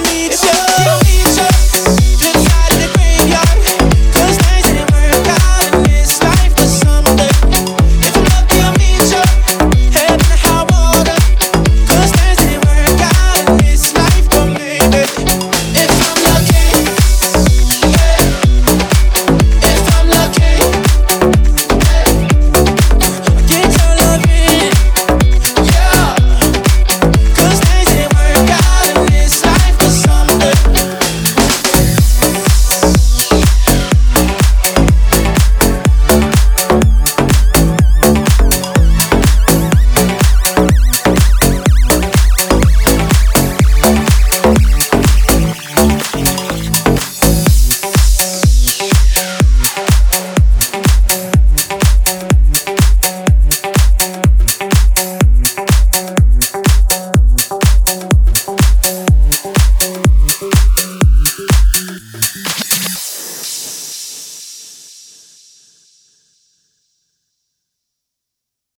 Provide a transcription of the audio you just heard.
meet you.